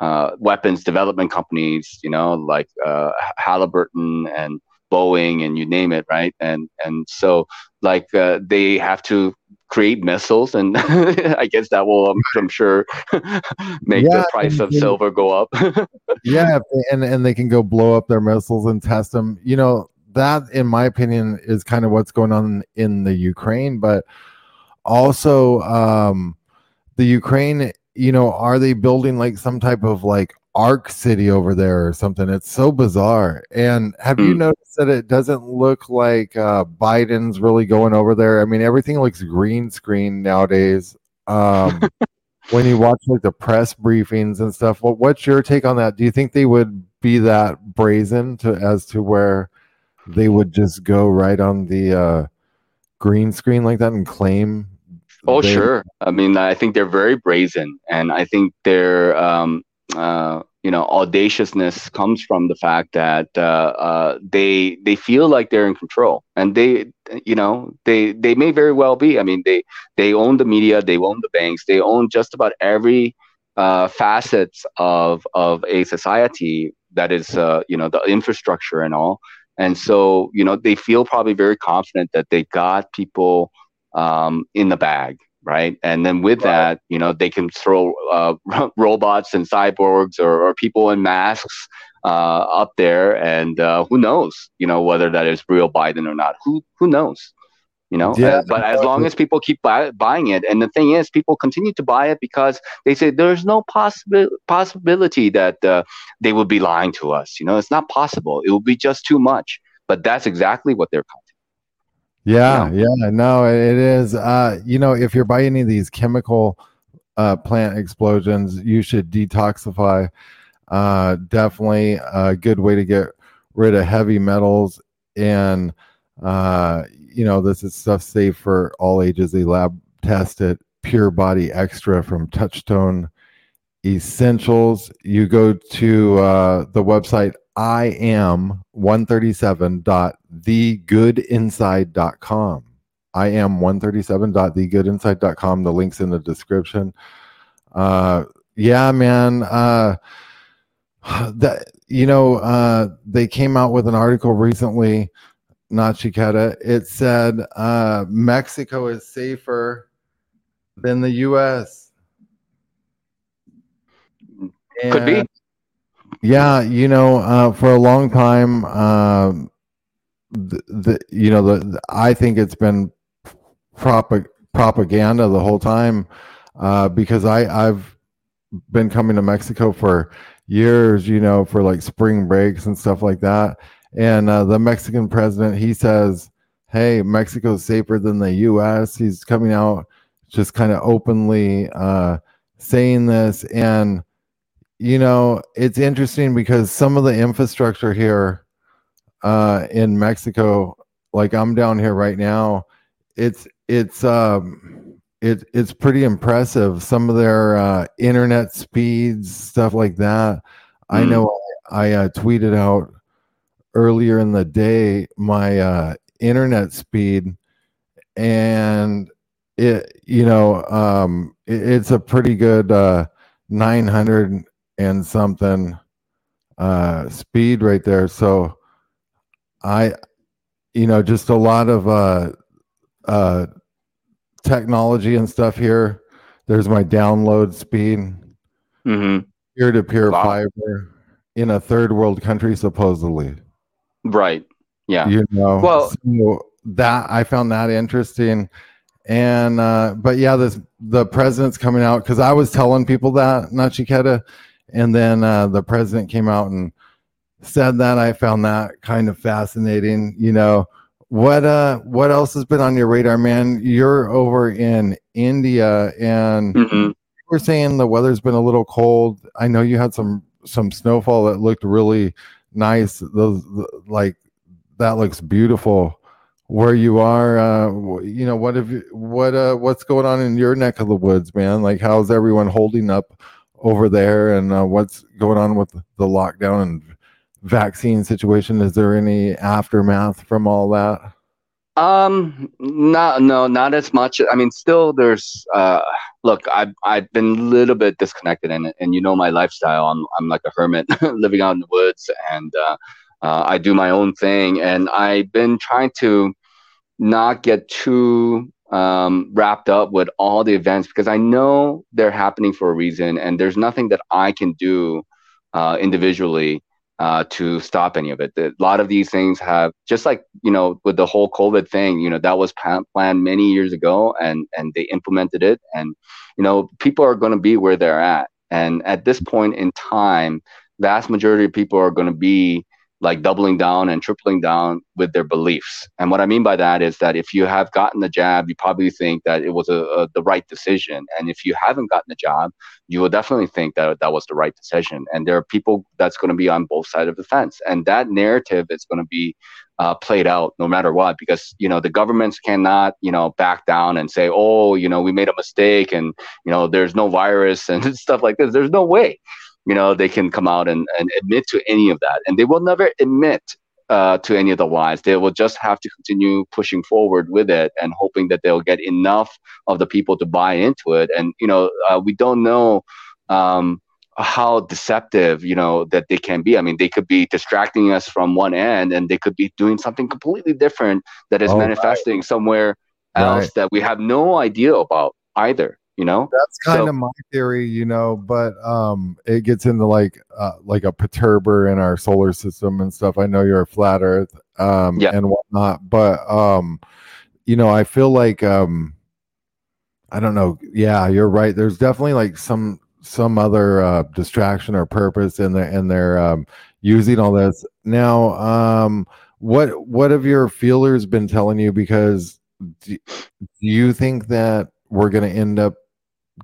S3: uh, weapons development companies, you know, like uh, Halliburton and Boeing and you name it, right? And and so like uh, they have to create missiles, and I guess that will, I'm, I'm sure, make yeah, the price of silver go up.
S2: yeah, and and they can go blow up their missiles and test them. You know, that in my opinion is kind of what's going on in the Ukraine, but also um, the Ukraine you know, are they building like some type of like Ark City over there or something? It's so bizarre. And have mm. you hmm. noticed that it doesn't look like uh, Biden's really going over there? I mean, everything looks green screen nowadays. Um, when you watch like the press briefings and stuff, what, what's your take on that? Do you think they would be that brazen to as to where they would just go right on the uh, green screen like that and claim
S3: Oh, they, sure. I mean, I think they're very brazen, and I think their um, uh, you know audaciousness comes from the fact that uh, uh, they they feel like they're in control, and they you know they they may very well be. I mean, they they own the media, they own the banks, they own just about every uh, facets of of a society that is uh, you know the infrastructure and all and so you know they feel probably very confident that they got people um, in the bag right? And then with right. that you know they can throw uh, robots and cyborgs or, or people in masks uh, up there and uh, who knows you know whether that is real biden or not. Who who knows you know? Yeah, but as long as people keep buy, buying it and the thing is people continue to buy it because they say there's no possible possibility that uh, they would be lying to us you know? It's not possible. It would be just too much. But that's exactly what they're counting
S2: yeah yeah no it is uh you know if you're buying any of these chemical uh plant explosions you should detoxify uh definitely a good way to get rid of heavy metals and uh you know, this is stuff safe for all ages. They lab test it. Pure Body Extra from Touchstone Essentials. You go to uh, the website I am 137.thegoodinside.com. I am 137.thegoodinside.com. The link's in the description. Uh, yeah, man. Uh, that you know, uh, they came out with an article recently Nachiketa. It said uh, Mexico is safer than the U.S.
S3: And, Could be.
S2: Yeah, you know, uh, for a long time, um, the, the you know the, the, I think it's been prop- propaganda the whole time uh, because I I've been coming to Mexico for years, you know, for like spring breaks and stuff like that and uh, the Mexican president, he says, "Hey, Mexico's safer than the U.S." He's coming out just kind of openly uh, saying this, and you know, it's interesting because some of the infrastructure here uh, in Mexico, like I'm down here right now, it's it's um, it it's pretty impressive. Some of their uh, internet speeds, stuff like that. Mm. I hmm. know I, I uh, tweeted out earlier in the day my uh, internet speed and it you know um it, it's a pretty good uh 900 and something uh speed right there so i you know just a lot of uh uh technology and stuff here there's my download speed
S3: mm-hmm.
S2: peer-to-peer fiber in a third world country supposedly
S3: Right. Yeah.
S2: You know. Well, so that I found that interesting. And uh, but yeah, this the president's coming out because I was telling people that Nachiketa, and then uh, the president came out and said that. I found that kind of fascinating. You know what? Uh, what else has been on your radar, man? You're over in India, and mm-hmm. we're saying the weather's been a little cold. I know you had some some snowfall that looked really nice. Those like that looks beautiful. Where you are, uh, you know, what have you, what uh, what's going on in your neck of the woods, man? Like, how's everyone holding up over there, and uh, what's going on with the lockdown and vaccine situation? Is there any aftermath from all that?
S3: Um, not no, not as much. I mean, still there's uh look, I've I've been a little bit disconnected and and you know my lifestyle. I'm I'm like a hermit living out in the woods and uh, uh I do my own thing and I've been trying to not get too um, wrapped up with all the events because I know they're happening for a reason and there's nothing that I can do uh, individually uh, to stop any of it. a lot of these things have just like you know with the whole COVID thing, you know that was planned many years ago, and and they implemented it, and you know people are going to be where they're at, and at this point in time, vast majority of people are going to be like doubling down and tripling down with their beliefs. And what I mean by that is that if you have gotten the jab, you probably think that it was a, a, the right decision. And if you haven't gotten the job, you will definitely think that that was the right decision. And there are people that's going to be on both sides of the fence. And that narrative is going to be uh, played out no matter what, because, you know, the governments cannot, you know, back down and say, oh, you know, we made a mistake and, you know, there's no virus and stuff like this. There's no way you know they can come out and, and admit to any of that. And they will never admit uh, to any of the lies. They will just have to continue pushing forward with it and hoping that they'll get enough of the people to buy into it. And you know uh, we don't know um, how deceptive you know that they can be. I mean they could be distracting us from one end and they could be doing something completely different that is oh, manifesting right. somewhere else right. that we have no idea about either you know?
S2: That's kind so, of my theory you know but um it gets into like uh, like a perturber in our solar system and stuff. I know you're a flat earth um yeah. and whatnot but um you know i feel like um i don't know. Yeah you're right. There's definitely like some some other uh, distraction or purpose in they're and they're um, using all this. Now um, what what have your feelers been telling you? Because do, do you think that we're going to end up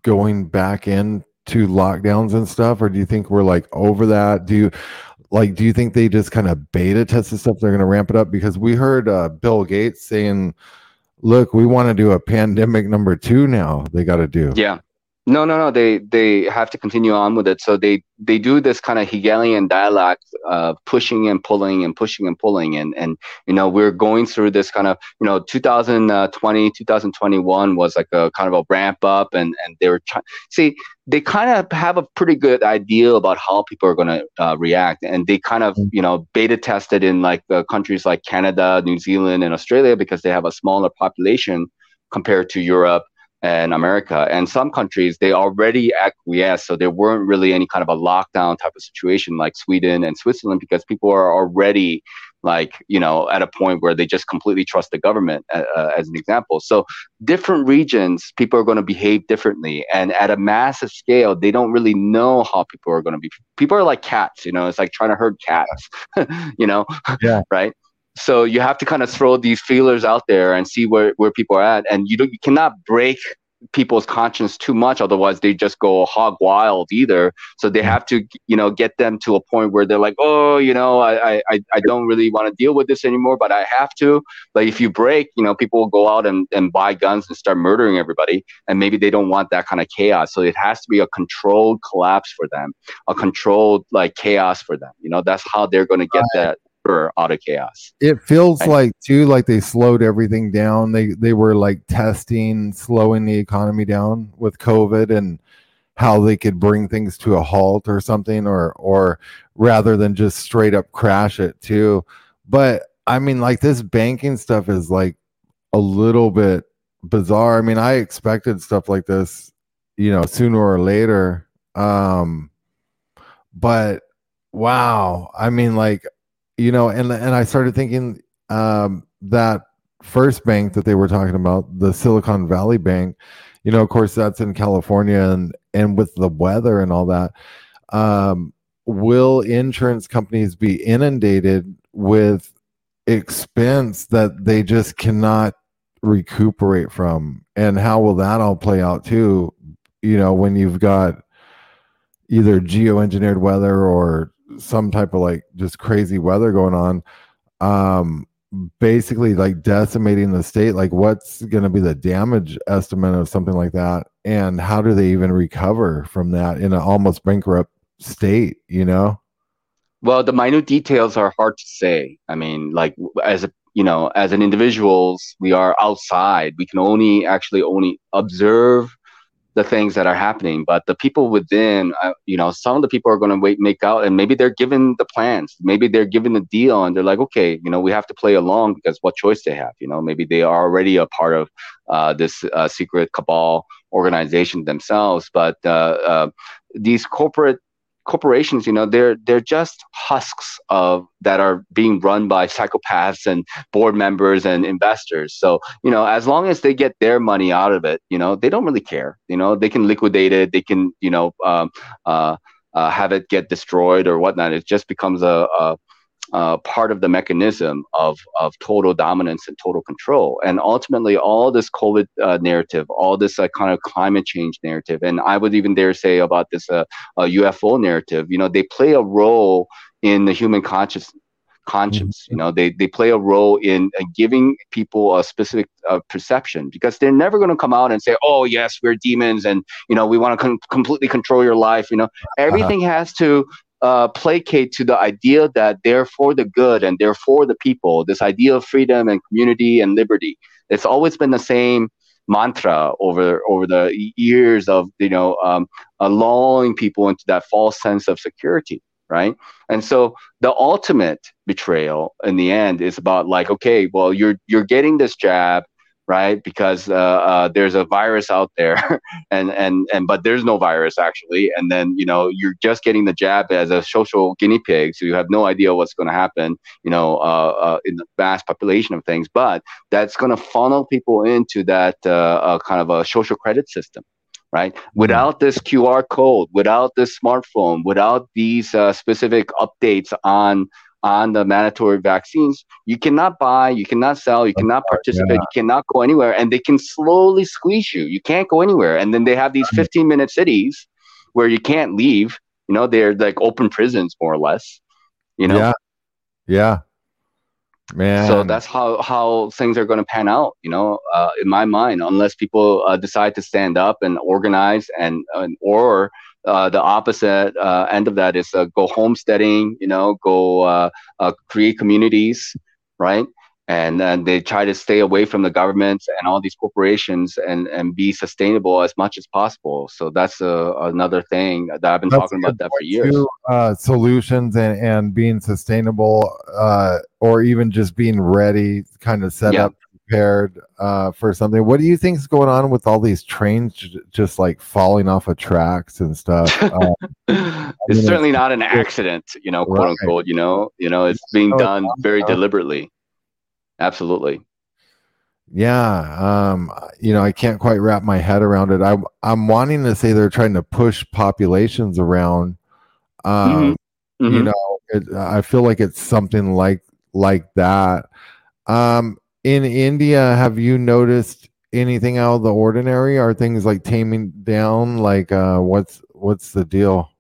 S2: going back in to lockdowns and stuff or do you think we're like over that? Do you like do you think they just kind of beta test the stuff they're going to ramp it up? Because we heard uh, bill gates saying look we want to do a pandemic number two now they got to do.
S3: Yeah no, no, no. They they have to continue on with it. So they they do this kind of Hegelian dialogue, uh, pushing and pulling and pushing and pulling, and and you know we're going through this kind of you know 2020 2021 was like a kind of a ramp up, and and they were trying. See, they kind of have a pretty good idea about how people are going to uh, react, and they kind of mm. you know beta tested in like uh, countries like Canada, New Zealand, and Australia because they have a smaller population compared to Europe and America. And some countries, they already acquiesced. So there weren't really any kind of a lockdown type of situation like Sweden and Switzerland because people are already like, you know, at a point where they just completely trust the government, uh, uh as an example. So different regions, people are going to behave differently. And at a massive scale, they don't really know how people are going to be. People are like cats, you know, it's like trying to herd cats, you know, yeah. right? So you have to kind of throw these feelers out there and see where, where people are at. And you don't you cannot break people's conscience too much. Otherwise they just go hog wild either. So they have to you know get them to a point where they're like oh you know i i, I don't really want to deal with this anymore but i have to. Like if you break you know people will go out and, and buy guns and start murdering everybody. And maybe they don't want that kind of chaos. So it has to be a controlled collapse for them a controlled like chaos for them. You know that's how they're going to get that out of chaos.
S2: It feels like too like they slowed everything down. They they were like testing, slowing the economy down with COVID and how they could bring things to a halt or something or or rather than just straight up crash it too. But I mean like this banking stuff is like a little bit bizarre. I mean, I expected stuff like this, you know, sooner or later. Um but wow. I mean like you know, and and I started thinking um, that first bank that they were talking about, the Silicon Valley Bank, you know, of course, that's in California, and and with the weather and all that, um, will insurance companies be inundated with expense that they just cannot recuperate from, and how will that all play out too? You know, when you've got either geoengineered weather or some type of like just crazy weather going on um basically like decimating the state like what's going to be the damage estimate of something like that? And how do they even recover from that in an almost bankrupt state you know?
S3: Well the minute details are hard to say. I mean like as a you know as an individuals we are outside. We can only actually only observe the things that are happening but the people within uh, you know some of the people are going to wait make out and maybe they're given the plans. Maybe they're given the deal and they're like okay you know we have to play along because what choice they have you know? Maybe they are already a part of uh, this uh, secret cabal organization themselves but uh, uh, these corporate corporations, you know, they're they're just husks of that are being run by psychopaths and board members and investors. So, you know, as long as they get their money out of it, you know, they don't really care. You know, they can liquidate it, they can, you know, um, uh, uh, have it get destroyed or whatnot. It just becomes a, a uh, part of the mechanism of, of total dominance and total control. And ultimately, all this COVID uh, narrative, all this uh, kind of climate change narrative, and I would even dare say about this UFO uh, narrative, you know, they play a role in the human conscious conscience mm-hmm. you know they, they play a role in uh, giving people a specific uh, perception because they're never going to come out and say oh yes we're demons and you know we want to com- completely control your life you know uh-huh. everything uh-huh. has to uh, placate to the idea that they're for the good and they're for the people. This idea of freedom and community and liberty. It's always been the same mantra over over the years of you know um, lulling people into that false sense of security right and so the ultimate betrayal in the end is about like okay well you're you're getting this jab right? Because uh, uh, there's a virus out there, and and and but there's no virus actually, and then you know you're just getting the jab as a social guinea pig, so you have no idea what's going to happen, you know, uh, uh, in the vast population of things. But that's going to funnel people into that uh, uh, kind of a social credit system. Right. Mm-hmm. Without this QR code, without this smartphone, without these specific updates on on the mandatory vaccines, you cannot buy, you cannot sell, you cannot participate, yeah. you cannot go anywhere, and they can slowly squeeze you. You can't go anywhere, and then they have these 15 minute cities where you can't leave. You know, they're like open prisons more or less. You know.
S2: Yeah. Yeah. Man.
S3: So that's how how things are going to pan out, you know, uh, in my mind, unless people uh, decide to stand up and organize and, and or uh, the opposite uh, end of that is uh, go homesteading, you know, go uh, uh, create communities, right? And then they try to stay away from the governments and all these corporations and, and be sustainable as much as possible. So that's another thing that I've been that's talking about that for years. Too,
S2: solutions and, and being sustainable or even just being ready, kind of set yeah. up prepared uh, for something. What do you think is going on with all these trains j- just like falling off of tracks and stuff? Uh,
S3: it's certainly not an accident, you know, quote right. unquote. You know, you know, it's being oh, done very deliberately. Absolutely.
S2: Yeah, um, you know, I can't quite wrap my head around it. I'm I'm wanting to say they're trying to push populations around. Um, mm-hmm. Mm-hmm. You know, it, I feel like it's something like like that. Um, in India, have you noticed anything out of the ordinary? Are things like taming down? Like, uh, what's what's the deal?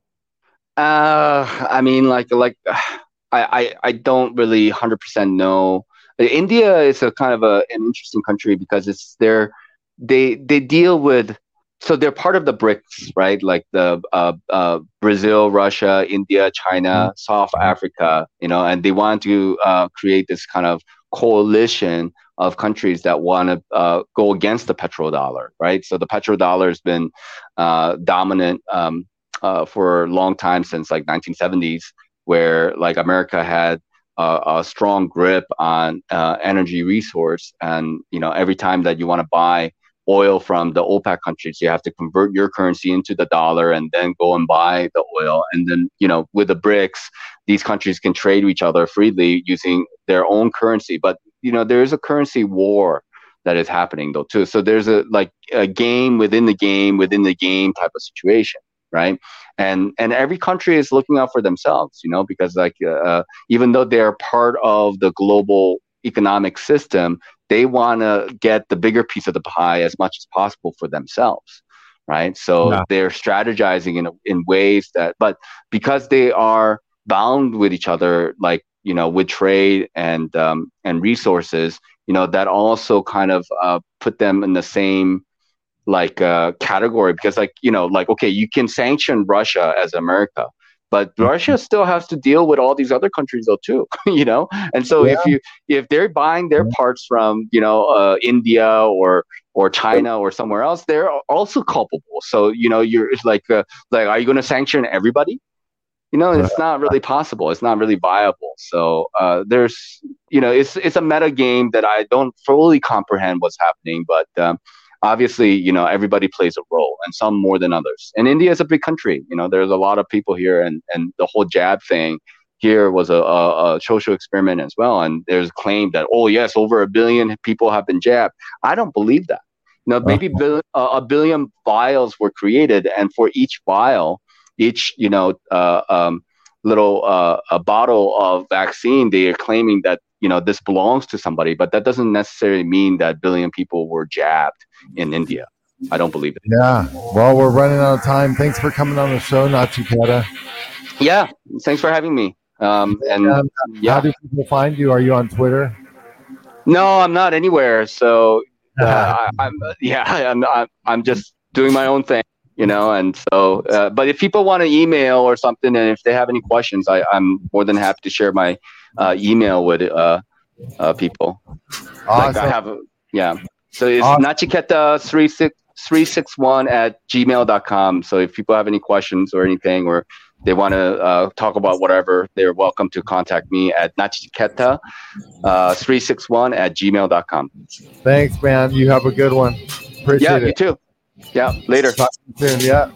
S3: Uh, I mean, like, like, I, I, I don't really hundred percent know. India is a kind of a, an interesting country because it's their they they deal with so they're part of the BRICS, right? Like the uh, uh, Brazil, Russia, India, China, mm-hmm. South Africa, you know, and they want to uh, create this kind of coalition of countries that want to uh, go against the petrodollar, right? So the petrodollar has been uh, dominant um, uh, for a long time since like 1970s, where like America had a strong grip on uh, energy resource, and you know every time that you want to buy oil from the OPEC countries, you have to convert your currency into the dollar and then go and buy the oil. And then, you know, with the BRICS, these countries can trade with each other freely using their own currency. But, you know, there is a currency war that is happening though too. So there's a like a game within the game within the game type of situation, right? And and every country is looking out for themselves, you know, because like uh, even though they're part of the global economic system, they want to get the bigger piece of the pie as much as possible for themselves right so yeah. they're strategizing in in ways that but because they are bound with each other like you know with trade and um, and resources you know that also kind of uh, put them in the same like uh, category because like you know like okay you can sanction russia as america but mm-hmm. Russia still has to deal with all these other countries though too, you know. And so yeah. if you if they're buying their parts from you know uh, India or or China or somewhere else, they're also culpable. So you know you're like uh, like are you going to sanction everybody? You know, it's not really possible. It's not really viable. So uh, there's you know it's it's a meta game that I don't fully comprehend what's happening, but. Um, obviously, you know, everybody plays a role and some more than others. And India is a big country. You know, there's a lot of people here and, and the whole jab thing here was a, a, a social experiment as well. And there's a claim that, oh, yes, over a billion people have been jabbed. I don't believe that. You know, maybe uh, a billion vials were created, and for each vial, each you know uh, um, little uh, a bottle of vaccine, they are claiming that you know this belongs to somebody, but that doesn't necessarily mean that billion people were jabbed in India. I don't believe it.
S2: Yeah. Well, we're running out of time. Thanks for coming on the show, Nachiketa.
S3: Yeah. Thanks for having me. Um, and um, yeah.
S2: how do people find you? Are you on Twitter?
S3: No, I'm not anywhere. So uh, I, am yeah, I'm, I'm I'm just doing my own thing, you know. And so, uh, but if people want to email or something, and if they have any questions, I, I'm more than happy to share my uh, email with uh, uh, people. Awesome. Like I have, yeah. So it's
S4: Awesome.
S3: nachiketa 361 at gmail.com. So if people have any questions or anything, or they want to uh, talk about whatever, they're welcome to contact me at nachiketa uh, 361 at gmail.com.
S4: Thanks, man. You have a good one. Appreciate
S3: Yeah, you
S4: it.
S3: too. Yeah, later.
S4: Talk to you soon. Yeah.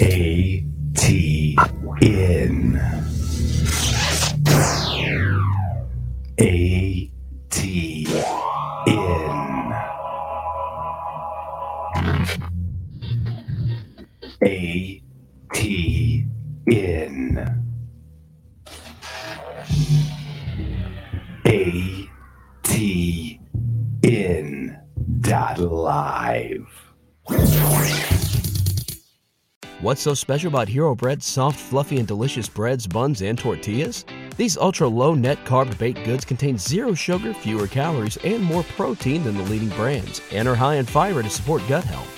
S2: A T N A T N A T N dot live.
S5: What's so special about Hero Bread's soft, fluffy, and delicious breads, buns, and tortillas? These ultra low net carb baked goods contain zero sugar, fewer calories, and more protein than the leading brands, and are high in fiber to support gut health.